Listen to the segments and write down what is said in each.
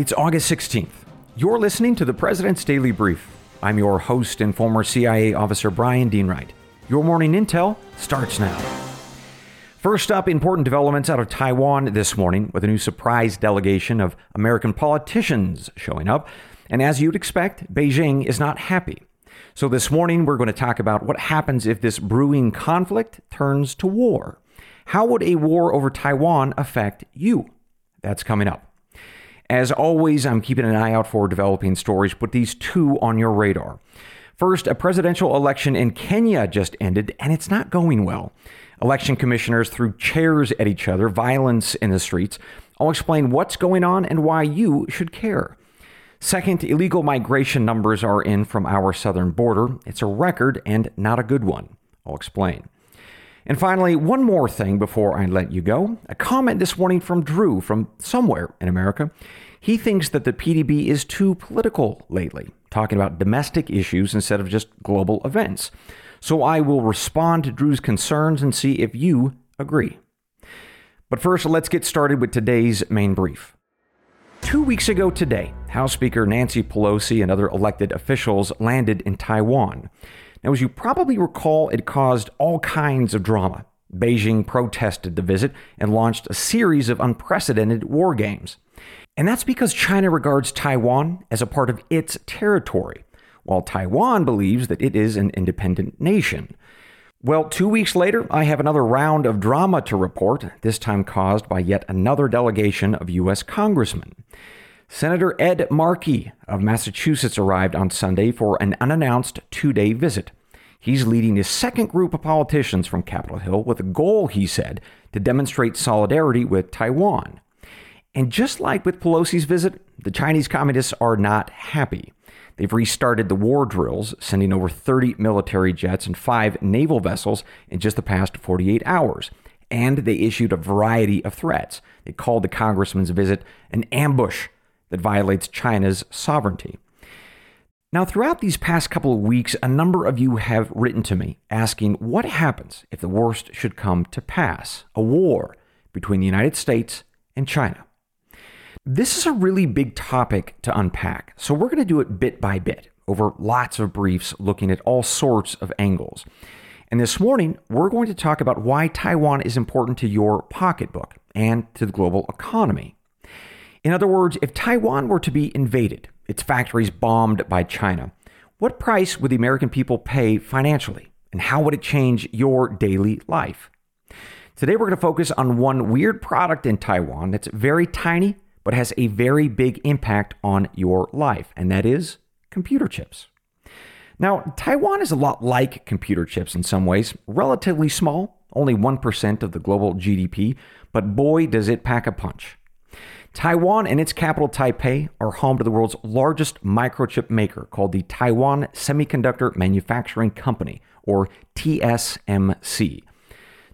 It's August 16th. You're listening to the President's Daily Brief. I'm your host and former CIA officer Bryan Dean Wright. Your morning intel starts now. First up, important developments out of Taiwan this morning with a new surprise delegation of American politicians showing up. And as you'd expect, Beijing is not happy. So this morning, we're going to talk about what happens if this brewing conflict turns to war. How would a war over Taiwan affect you? That's coming up. As always, I'm keeping an eye out for developing stories. Put these two on your radar. First, a presidential election in Kenya just ended, and it's not going well. Election commissioners threw chairs at each other, violence in the streets. I'll explain what's going on and why you should care. Second, illegal migration numbers are in from our southern border. It's a record and not a good one. I'll explain. And finally, one more thing before I let you go. A comment this morning from Drew from somewhere in America. He thinks that the PDB is too political lately, talking about domestic issues instead of just global events. So I will respond to Drew's concerns and see if you agree. But first, let's get started with today's main brief. Two weeks ago today, House Speaker Nancy Pelosi and other elected officials landed in Taiwan. Now, as you probably recall, it caused all kinds of drama. Beijing protested the visit and launched a series of unprecedented war games. And that's because China regards Taiwan as a part of its territory, while Taiwan believes that it is an independent nation. Well, two weeks later, I have another round of drama to report, this time caused by yet another delegation of U.S. congressmen. Senator Ed Markey of Massachusetts arrived on Sunday for an unannounced two day visit. He's leading his second group of politicians from Capitol Hill with a goal, he said, to demonstrate solidarity with Taiwan. And just like with Pelosi's visit, the Chinese communists are not happy. They've restarted the war drills, sending over 30 military jets and five naval vessels in just the past 48 hours. And they issued a variety of threats. They called the congressman's visit an ambush that violates China's sovereignty. Now, throughout these past couple of weeks, a number of you have written to me asking what happens if the worst should come to pass a war between the United States and China. This is a really big topic to unpack, so we're going to do it bit by bit over lots of briefs looking at all sorts of angles. And this morning, we're going to talk about why Taiwan is important to your pocketbook and to the global economy. In other words, if Taiwan were to be invaded, its factories bombed by China, what price would the American people pay financially? And how would it change your daily life? Today, we're going to focus on one weird product in Taiwan that's very tiny, but has a very big impact on your life, and that is computer chips. Now, Taiwan is a lot like computer chips in some ways, relatively small, only 1% of the global GDP, but boy, does it pack a punch. Taiwan and its capital Taipei are home to the world's largest microchip maker called the Taiwan Semiconductor Manufacturing Company, or TSMC.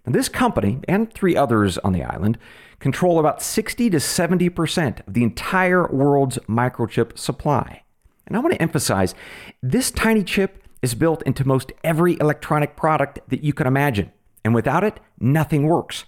Now, this company and three others on the island control about 60 to 70% of the entire world's microchip supply. And I want to emphasize this tiny chip is built into most every electronic product that you can imagine. And without it, nothing works.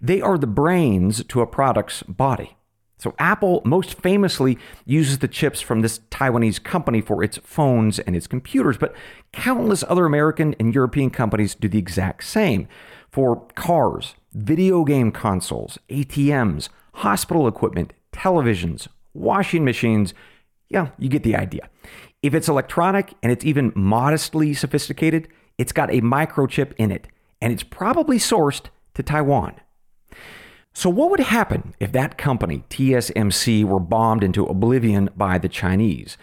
They are the brains to a product's body. So, Apple most famously uses the chips from this Taiwanese company for its phones and its computers, but countless other American and European companies do the exact same for cars, video game consoles, ATMs, hospital equipment, televisions, washing machines. Yeah, you get the idea. If it's electronic and it's even modestly sophisticated, it's got a microchip in it, and it's probably sourced to Taiwan. So, what would happen if that company, TSMC, were bombed into oblivion by the Chinese?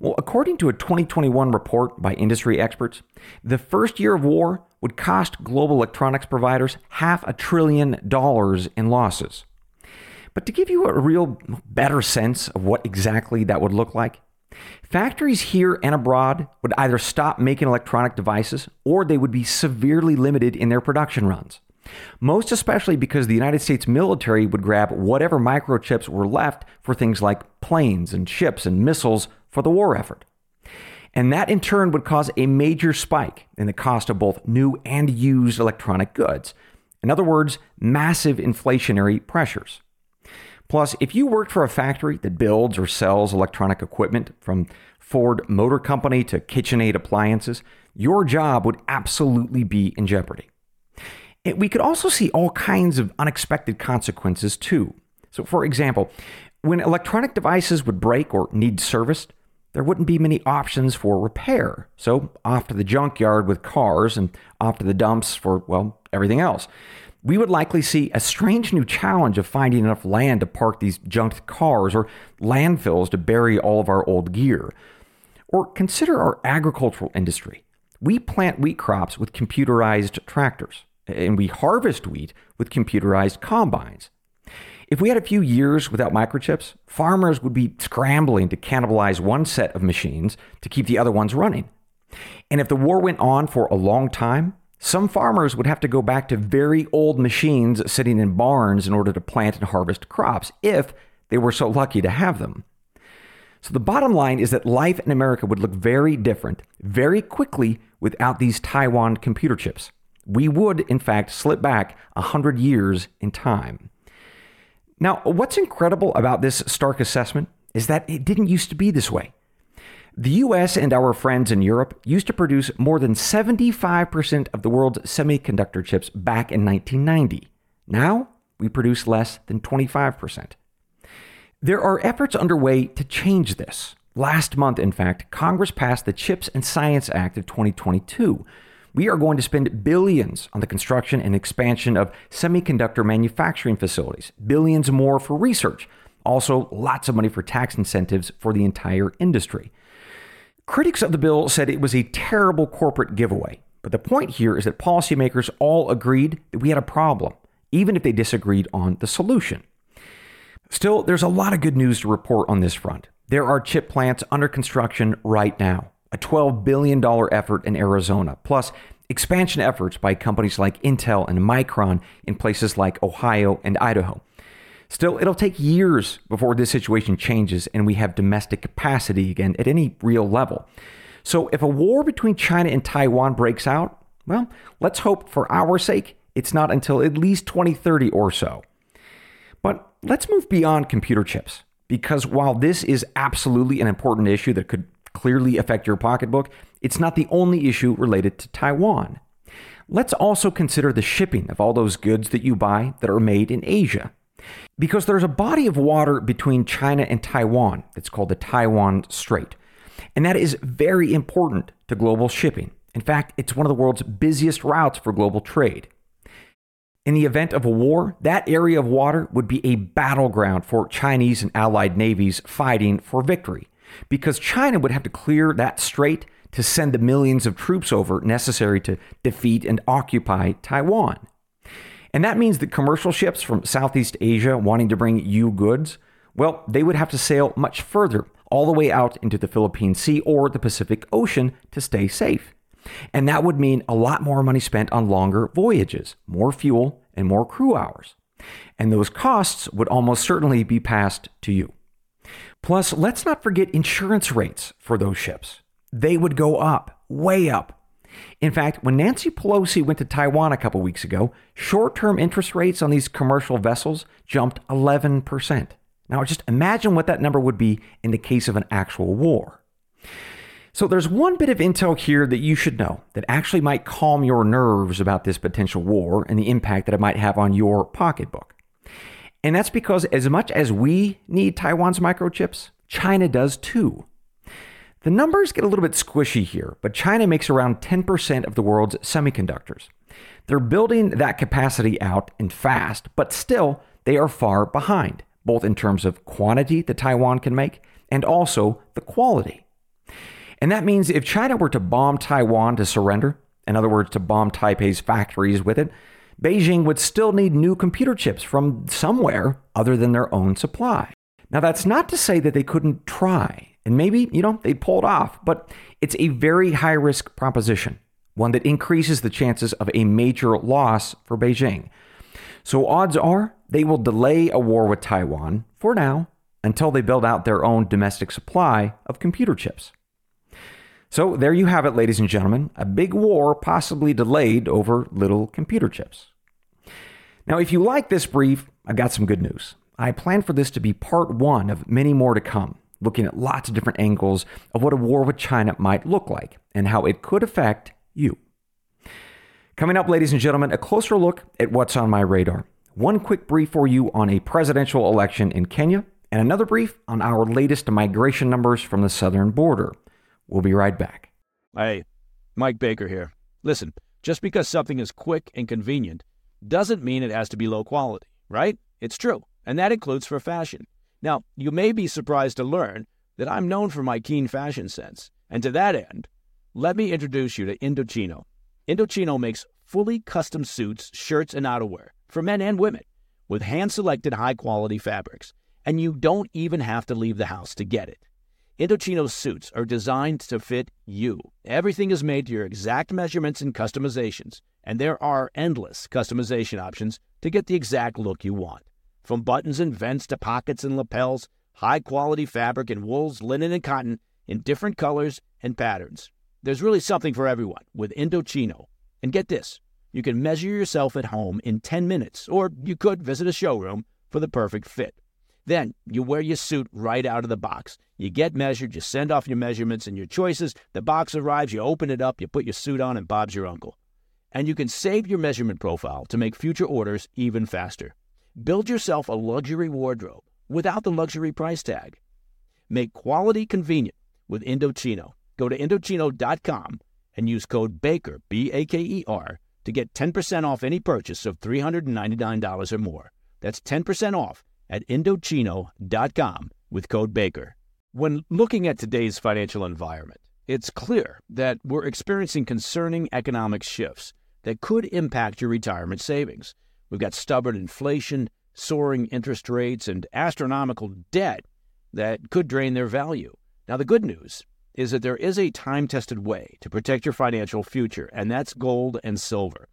Well, according to a 2021 report by industry experts, the first year of war would cost global electronics providers half a trillion dollars in losses. But to give you a real better sense of what exactly that would look like, factories here and abroad would either stop making electronic devices or they would be severely limited in their production runs. Most especially because the United States military would grab whatever microchips were left for things like planes and ships and missiles for the war effort. And that in turn would cause a major spike in the cost of both new and used electronic goods. In other words, massive inflationary pressures. Plus, if you worked for a factory that builds or sells electronic equipment from Ford Motor Company to KitchenAid appliances, your job would absolutely be in jeopardy. And we could also see all kinds of unexpected consequences too. So, for example, when electronic devices would break or need serviced, there wouldn't be many options for repair. So, off to the junkyard with cars and off to the dumps for, well, everything else. We would likely see a strange new challenge of finding enough land to park these junked cars or landfills to bury all of our old gear. Or consider our agricultural industry. We plant wheat crops with computerized tractors, and we harvest wheat with computerized combines. If we had a few years without microchips, farmers would be scrambling to cannibalize one set of machines to keep the other ones running. And if the war went on for a long time, some farmers would have to go back to very old machines sitting in barns in order to plant and harvest crops, if they were so lucky to have them. So the bottom line is that life in America would look very different very quickly without these Taiwan computer chips. We would, in fact, slip back 100 years in time. Now, what's incredible about this stark assessment is that it didn't used to be this way. The US and our friends in Europe used to produce more than 75% of the world's semiconductor chips back in 1990. Now, we produce less than 25%. There are efforts underway to change this. Last month, in fact, Congress passed the CHIPS and Science Act of 2022. We are going to spend billions on the construction and expansion of semiconductor manufacturing facilities, billions more for research, also lots of money for tax incentives for the entire industry. Critics of the bill said it was a terrible corporate giveaway. But the point here is that policymakers all agreed that we had a problem, even if they disagreed on the solution. Still, there's a lot of good news to report on this front. There are chip plants under construction right now, a $12 billion effort in Arizona, plus expansion efforts by companies like Intel and Micron in places like Ohio and Idaho. Still, it'll take years before this situation changes and we have domestic capacity again at any real level. So, if a war between China and Taiwan breaks out, well, let's hope for our sake it's not until at least 2030 or so. But let's move beyond computer chips, because while this is absolutely an important issue that could clearly affect your pocketbook, it's not the only issue related to Taiwan. Let's also consider the shipping of all those goods that you buy that are made in Asia. Because there's a body of water between China and Taiwan that's called the Taiwan Strait. And that is very important to global shipping. In fact, it's one of the world's busiest routes for global trade. In the event of a war, that area of water would be a battleground for Chinese and allied navies fighting for victory, because China would have to clear that strait to send the millions of troops over necessary to defeat and occupy Taiwan. And that means that commercial ships from Southeast Asia wanting to bring you goods, well, they would have to sail much further, all the way out into the Philippine Sea or the Pacific Ocean to stay safe. And that would mean a lot more money spent on longer voyages, more fuel, and more crew hours. And those costs would almost certainly be passed to you. Plus, let's not forget insurance rates for those ships. They would go up, way up, in fact, when Nancy Pelosi went to Taiwan a couple weeks ago, short term interest rates on these commercial vessels jumped 11%. Now, just imagine what that number would be in the case of an actual war. So, there's one bit of intel here that you should know that actually might calm your nerves about this potential war and the impact that it might have on your pocketbook. And that's because, as much as we need Taiwan's microchips, China does too. The numbers get a little bit squishy here, but China makes around 10% of the world's semiconductors. They're building that capacity out and fast, but still, they are far behind, both in terms of quantity that Taiwan can make and also the quality. And that means if China were to bomb Taiwan to surrender, in other words, to bomb Taipei's factories with it, Beijing would still need new computer chips from somewhere other than their own supply. Now, that's not to say that they couldn't try. And maybe, you know, they pulled off, but it's a very high risk proposition, one that increases the chances of a major loss for Beijing. So odds are they will delay a war with Taiwan for now until they build out their own domestic supply of computer chips. So there you have it, ladies and gentlemen, a big war possibly delayed over little computer chips. Now, if you like this brief, I've got some good news. I plan for this to be part one of many more to come, looking at lots of different angles of what a war with China might look like and how it could affect you. Coming up, ladies and gentlemen, a closer look at what's on my radar. One quick brief for you on a presidential election in Kenya, and another brief on our latest migration numbers from the southern border. We'll be right back. Hey, Mike Baker here. Listen, just because something is quick and convenient doesn't mean it has to be low quality, right? It's true, and that includes for fashion. Now, you may be surprised to learn that I'm known for my keen fashion sense, and to that end, let me introduce you to Indochino. Indochino makes fully custom suits, shirts, and outerwear for men and women with hand selected high quality fabrics, and you don't even have to leave the house to get it. Indochino's suits are designed to fit you. Everything is made to your exact measurements and customizations, and there are endless customization options to get the exact look you want. From buttons and vents to pockets and lapels, high quality fabric in wools, linen, and cotton in different colors and patterns. There's really something for everyone with Indochino. And get this you can measure yourself at home in 10 minutes, or you could visit a showroom for the perfect fit. Then you wear your suit right out of the box. You get measured, you send off your measurements and your choices. The box arrives, you open it up, you put your suit on, and Bob's your uncle. And you can save your measurement profile to make future orders even faster. Build yourself a luxury wardrobe without the luxury price tag. Make quality convenient with Indochino. Go to Indochino.com and use code BAKER, B A K E R, to get 10% off any purchase of $399 or more. That's 10% off at Indochino.com with code BAKER. When looking at today's financial environment, it's clear that we're experiencing concerning economic shifts that could impact your retirement savings. We've got stubborn inflation, soaring interest rates, and astronomical debt that could drain their value. Now, the good news is that there is a time tested way to protect your financial future, and that's gold and silver.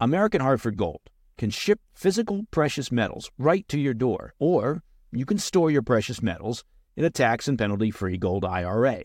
American Hartford Gold can ship physical precious metals right to your door, or you can store your precious metals in a tax and penalty free gold IRA.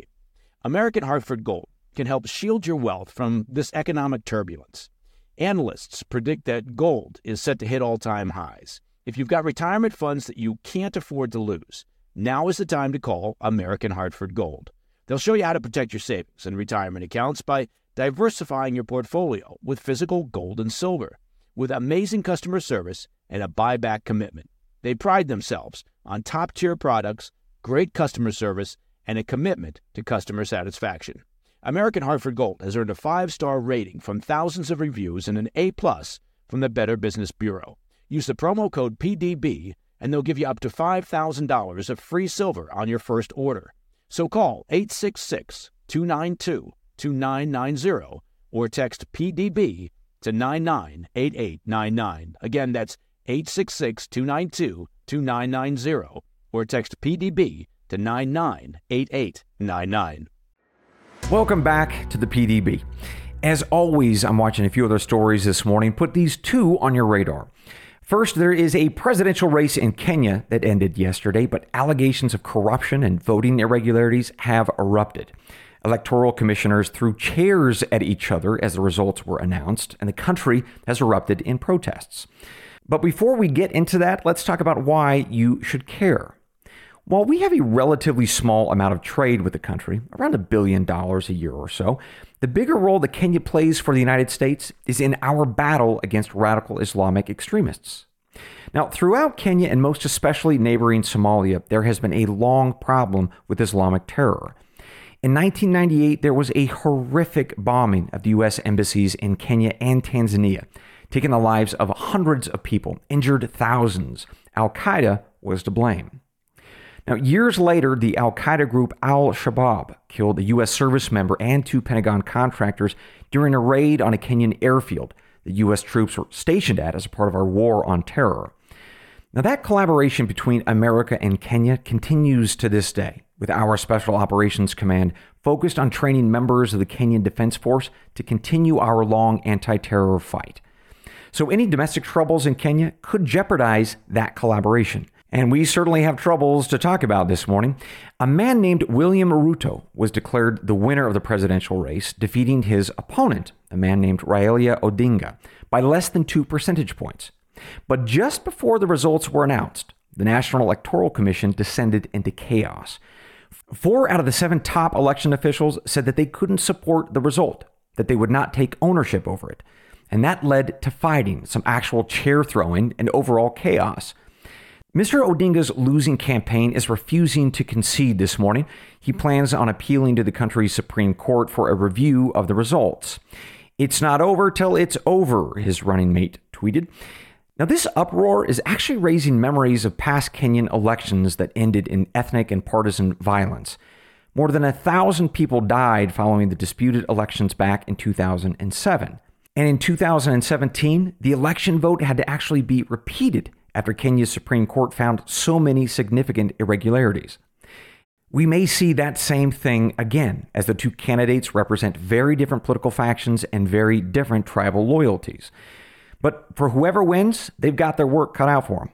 American Hartford Gold can help shield your wealth from this economic turbulence. Analysts predict that gold is set to hit all time highs. If you've got retirement funds that you can't afford to lose, now is the time to call American Hartford Gold. They'll show you how to protect your savings and retirement accounts by diversifying your portfolio with physical gold and silver. With amazing customer service and a buyback commitment, they pride themselves on top tier products, great customer service, and a commitment to customer satisfaction. American Hartford Gold has earned a five star rating from thousands of reviews and an A plus from the Better Business Bureau. Use the promo code PDB and they'll give you up to $5,000 of free silver on your first order. So call 866 292 2990 or text PDB to 998899. Again, that's 866 292 2990 or text PDB to 998899. Welcome back to the PDB. As always, I'm watching a few other stories this morning. Put these two on your radar. First, there is a presidential race in Kenya that ended yesterday, but allegations of corruption and voting irregularities have erupted. Electoral commissioners threw chairs at each other as the results were announced, and the country has erupted in protests. But before we get into that, let's talk about why you should care. While we have a relatively small amount of trade with the country, around a billion dollars a year or so, the bigger role that Kenya plays for the United States is in our battle against radical Islamic extremists. Now, throughout Kenya and most especially neighboring Somalia, there has been a long problem with Islamic terror. In 1998, there was a horrific bombing of the U.S. embassies in Kenya and Tanzania, taking the lives of hundreds of people, injured thousands. Al Qaeda was to blame. Now, years later, the Al Qaeda group Al Shabaab killed a U.S. service member and two Pentagon contractors during a raid on a Kenyan airfield that U.S. troops were stationed at as a part of our war on terror. Now, that collaboration between America and Kenya continues to this day, with our Special Operations Command focused on training members of the Kenyan Defense Force to continue our long anti terror fight. So, any domestic troubles in Kenya could jeopardize that collaboration. And we certainly have troubles to talk about this morning. A man named William Ruto was declared the winner of the presidential race, defeating his opponent, a man named Raila Odinga, by less than two percentage points. But just before the results were announced, the National Electoral Commission descended into chaos. Four out of the seven top election officials said that they couldn't support the result, that they would not take ownership over it. And that led to fighting, some actual chair throwing, and overall chaos. Mr. Odinga's losing campaign is refusing to concede this morning. He plans on appealing to the country's Supreme Court for a review of the results. It's not over till it's over, his running mate tweeted. Now, this uproar is actually raising memories of past Kenyan elections that ended in ethnic and partisan violence. More than a thousand people died following the disputed elections back in 2007. And in 2017, the election vote had to actually be repeated after Kenya's Supreme Court found so many significant irregularities. We may see that same thing again, as the two candidates represent very different political factions and very different tribal loyalties. But for whoever wins, they've got their work cut out for them.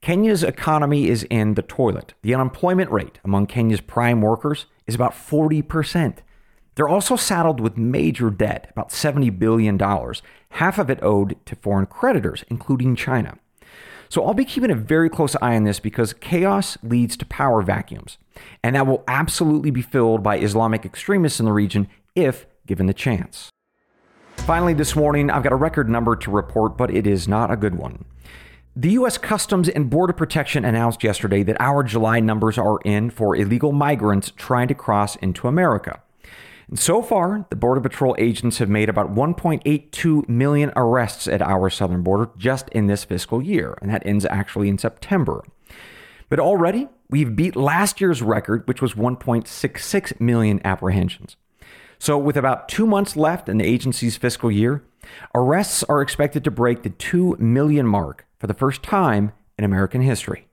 Kenya's economy is in the toilet. The unemployment rate among Kenya's prime workers is about 40%. They're also saddled with major debt, about $70 billion, half of it owed to foreign creditors, including China. So I'll be keeping a very close eye on this because chaos leads to power vacuums. And that will absolutely be filled by Islamic extremists in the region if given the chance. Finally, this morning, I've got a record number to report, but it is not a good one. The U.S. Customs and Border Protection announced yesterday that our July numbers are in for illegal migrants trying to cross into America. And so far, the Border Patrol agents have made about 1.82 million arrests at our southern border just in this fiscal year, and that ends actually in September. But already, we've beat last year's record, which was 1.66 million apprehensions. So, with about two months left in the agency's fiscal year, arrests are expected to break the 2 million mark for the first time in American history.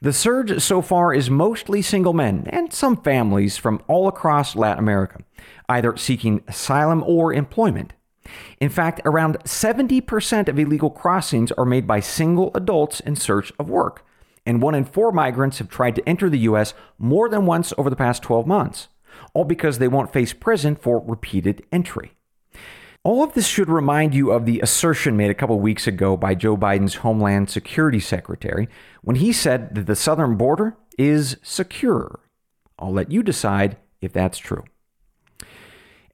The surge so far is mostly single men and some families from all across Latin America, either seeking asylum or employment. In fact, around 70% of illegal crossings are made by single adults in search of work, and one in four migrants have tried to enter the U.S. more than once over the past 12 months, all because they won't face prison for repeated entry. All of this should remind you of the assertion made a couple weeks ago by Joe Biden's Homeland Security Secretary when he said that the southern border is secure. I'll let you decide if that's true.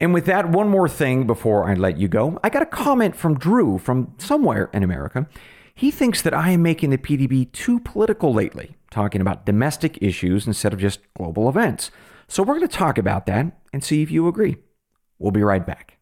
And with that, one more thing before I let you go. I got a comment from Drew from somewhere in America. He thinks that I am making the PDB too political lately, talking about domestic issues instead of just global events. So we're going to talk about that and see if you agree. We'll be right back.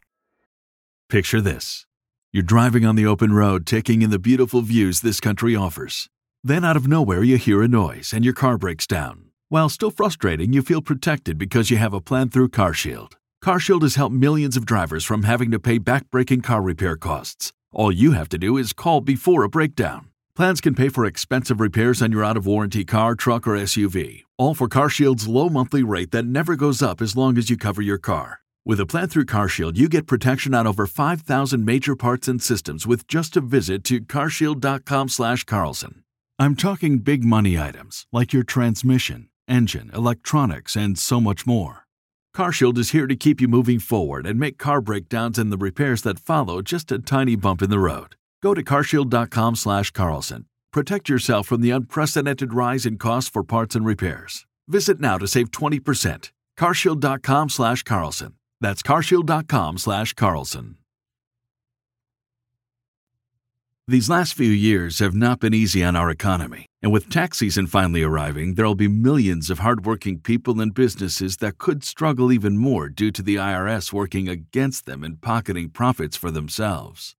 Picture this you're driving on the open road, taking in the beautiful views this country offers. Then, out of nowhere, you hear a noise and your car breaks down. While still frustrating, you feel protected because you have a plan through CarShield. CarShield has helped millions of drivers from having to pay back-breaking car repair costs. All you have to do is call before a breakdown. Plans can pay for expensive repairs on your out of warranty car, truck, or SUV, all for CarShield's low monthly rate that never goes up as long as you cover your car. With a plan through CarShield, you get protection on over 5,000 major parts and systems with just a visit to carshield.com/carlson. I'm talking big money items like your transmission, engine, electronics, and so much more. CarShield is here to keep you moving forward and make car breakdowns and the repairs that follow just a tiny bump in the road. Go to carshield.com/carlson. Protect yourself from the unprecedented rise in costs for parts and repairs. Visit now to save 20%. Carshield.com slash Carlson. That's carshield.com slash Carlson. These last few years have not been easy on our economy, and with tax season finally arriving, there'll be millions of hardworking people and businesses that could struggle even more due to the IRS working against them and pocketing profits for themselves.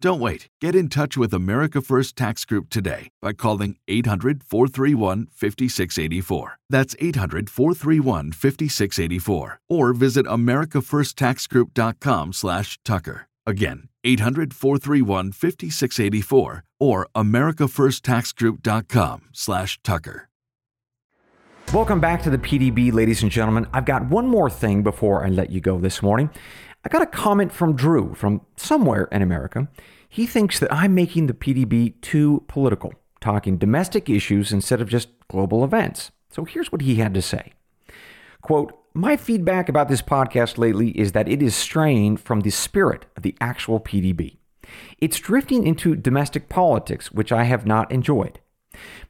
Don't wait. Get in touch with America First Tax Group today by calling 800 431 5684. That's 800 431 5684. Or visit AmericaFirstTaxGroup.com slash Tucker. Again, 800 431 5684 or AmericaFirstTaxGroup.com slash Tucker. Welcome back to the PDB, ladies and gentlemen. I've got one more thing before I let you go this morning. I got a comment from Drew from somewhere in America. He thinks that I'm making the PDB too political, talking domestic issues instead of just global events. So here's what he had to say. Quote, my feedback about this podcast lately is that it is straying from the spirit of the actual PDB. It's drifting into domestic politics, which I have not enjoyed.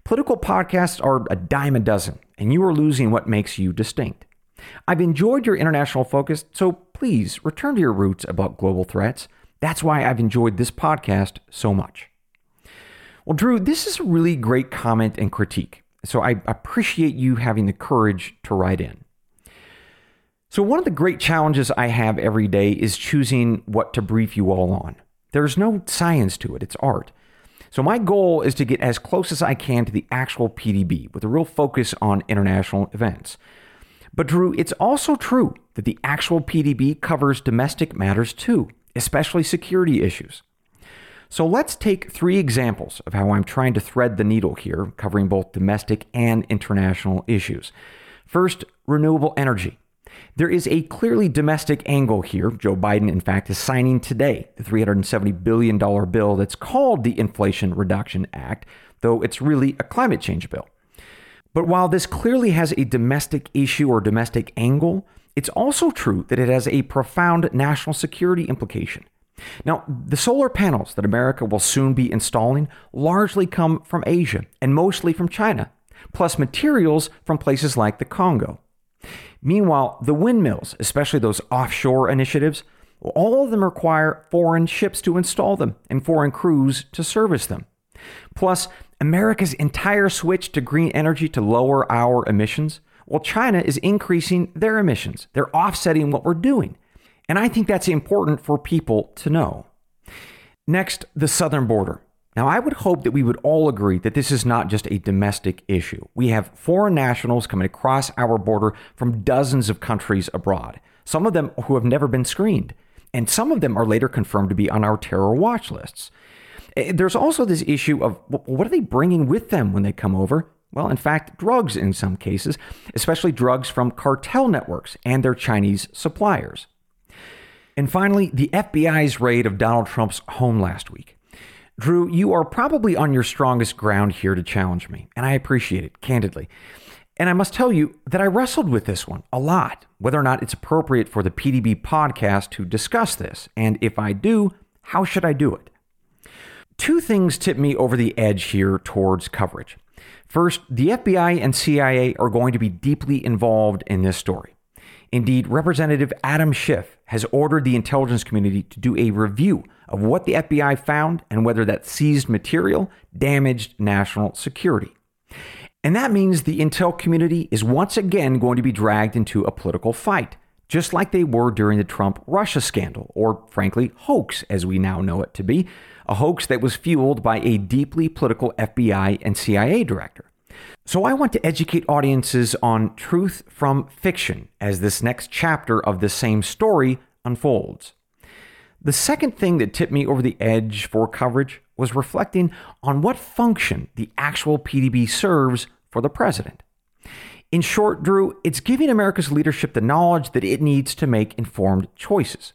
Political podcasts are a dime a dozen, and you are losing what makes you distinct. I've enjoyed your international focus, so please return to your roots about global threats. That's why I've enjoyed this podcast so much. Well, Drew, this is a really great comment and critique, so I appreciate you having the courage to write in. So, one of the great challenges I have every day is choosing what to brief you all on. There's no science to it, it's art. So, my goal is to get as close as I can to the actual PDB with a real focus on international events. But, Drew, it's also true that the actual PDB covers domestic matters too, especially security issues. So, let's take three examples of how I'm trying to thread the needle here, covering both domestic and international issues. First, renewable energy. There is a clearly domestic angle here. Joe Biden, in fact, is signing today the $370 billion bill that's called the Inflation Reduction Act, though it's really a climate change bill. But while this clearly has a domestic issue or domestic angle, it's also true that it has a profound national security implication. Now, the solar panels that America will soon be installing largely come from Asia and mostly from China, plus materials from places like the Congo. Meanwhile, the windmills, especially those offshore initiatives, all of them require foreign ships to install them and foreign crews to service them. Plus, America's entire switch to green energy to lower our emissions, well, China is increasing their emissions. They're offsetting what we're doing. And I think that's important for people to know. Next, the southern border. Now, I would hope that we would all agree that this is not just a domestic issue. We have foreign nationals coming across our border from dozens of countries abroad, some of them who have never been screened, and some of them are later confirmed to be on our terror watch lists. Eh, there's also this issue of what are they bringing with them when they come over? Well, in fact, drugs in some cases, especially drugs from cartel networks and their Chinese suppliers. And finally, the FBI's raid of Donald Trump's home last week. Drew, you are probably on your strongest ground here to challenge me, and I appreciate it, candidly. And I must tell you that I wrestled with this one a lot, whether or not it's appropriate for the PDB podcast to discuss this, and if I do, how should I do it? Two things tip me over the edge here towards coverage. First, the FBI and CIA are going to be deeply involved in this story. Indeed, Representative Adam Schiff has ordered the intelligence community to do a review of what the FBI found and whether that seized material damaged national security. And that means the intel community is once again going to be dragged into a political fight, just like they were during the Trump Russia scandal, or frankly, hoax as we now know it to be, a hoax that was fueled by a deeply political FBI and CIA director. So, I want to educate audiences on truth from fiction as this next chapter of the same story unfolds. The second thing that tipped me over the edge for coverage was reflecting on what function the actual PDB serves for the president. In short, Drew, it's giving America's leadership the knowledge that it needs to make informed choices.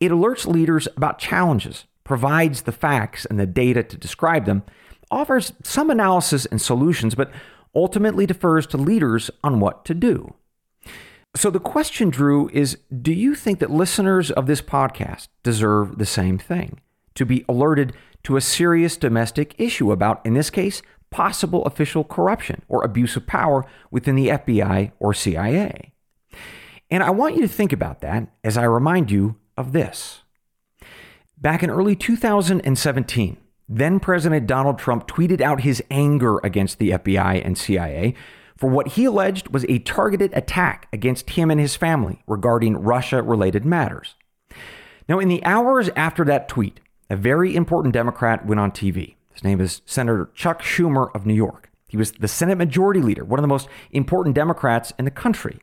It alerts leaders about challenges, provides the facts and the data to describe them, offers some analysis and solutions, but ultimately defers to leaders on what to do. So the question, Drew, is do you think that listeners of this podcast deserve the same thing? To be alerted to a serious domestic issue about, in this case, possible official corruption or abuse of power within the FBI or CIA. And I want you to think about that as I remind you of this. Back in early 2017, then President Donald Trump tweeted out his anger against the FBI and CIA for what he alleged was a targeted attack against him and his family regarding Russia related matters. Now, in the hours after that tweet, a very important Democrat went on TV. His name is Senator Chuck Schumer of New York. He was the Senate Majority Leader, one of the most important Democrats in the country.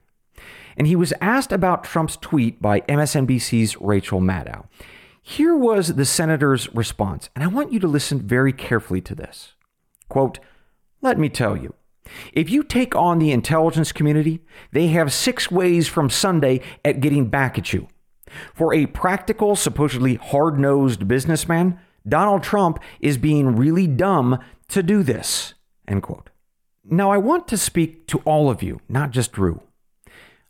And he was asked about Trump's tweet by MSNBC's Rachel Maddow. Here was the senator's response, and I want you to listen very carefully to this. Quote, Let me tell you, If you take on the intelligence community, they have six ways from Sunday at getting back at you. For a practical, supposedly hard nosed businessman, Donald Trump is being really dumb to do this. End quote. Now, I want to speak to all of you, not just Drew.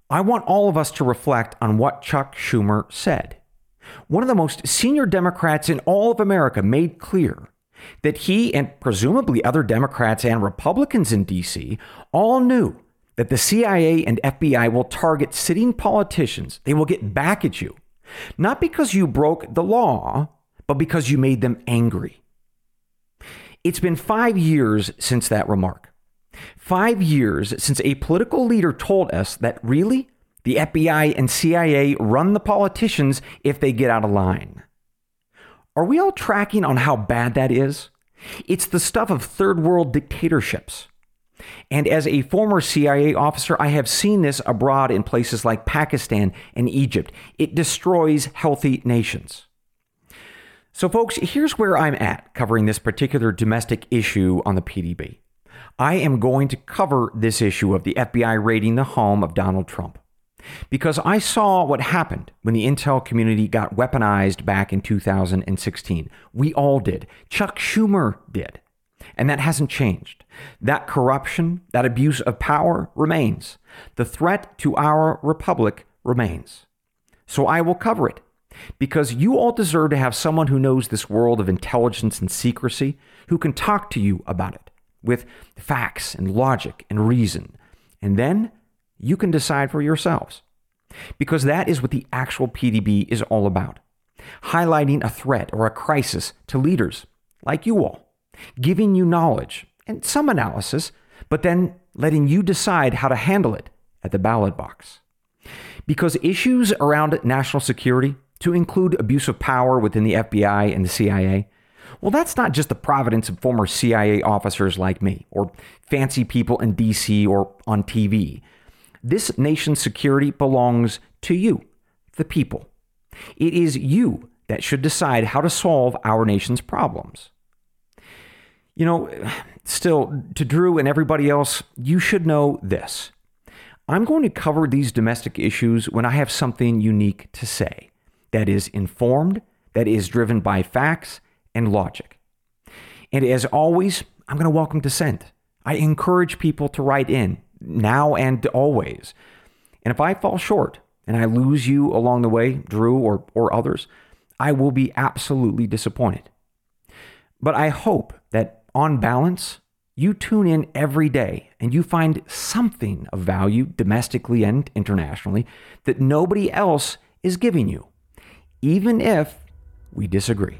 I want all of us to reflect on what Chuck Schumer said. One of the most senior Democrats in all of America made clear that he and presumably other Democrats and Republicans in D.C. all knew that the CIA and FBI will target sitting politicians. They will get back at you, not because you broke the law, but because you made them angry. It's been five years since that remark. Five years since a political leader told us that really, the FBI and CIA run the politicians if they get out of line. Are we all tracking on how bad that is? It's the stuff of third world dictatorships. And as a former CIA officer, I have seen this abroad in places like Pakistan and Egypt. It destroys healthy nations. So, folks, here's where I'm at covering this particular domestic issue on the PDB. I am going to cover this issue of the FBI raiding the home of Donald Trump because I saw what happened when the intel community got weaponized back in 2016. We all did. Chuck Schumer did. And that hasn't changed. That corruption, that abuse of power remains. The threat to our republic remains. So I will cover it because you all deserve to have someone who knows this world of intelligence and secrecy who can talk to you about it with facts and logic and reason. And then you can decide for yourselves. Because that is what the actual PDB is all about highlighting a threat or a crisis to leaders like you all, giving you knowledge and some analysis, but then letting you decide how to handle it at the ballot box. Because issues around national security to include abuse of power within the FBI and the CIA, well, that's not just the providence of former CIA officers like me or fancy people in DC or on TV. This nation's security belongs to you, the people. It is you that should decide how to solve our nation's problems. You know, still, to Drew and everybody else, you should know this. I'm going to cover these domestic issues when I have something unique to say that is informed, that is driven by facts and logic. And as always, I'm going to welcome dissent. I encourage people to write in now and always. And if I fall short and I lose you along the way, Drew or, or others, I will be absolutely disappointed. But I hope that on balance, you tune in every day and you find something of value domestically and internationally that nobody else is giving you even if we disagree.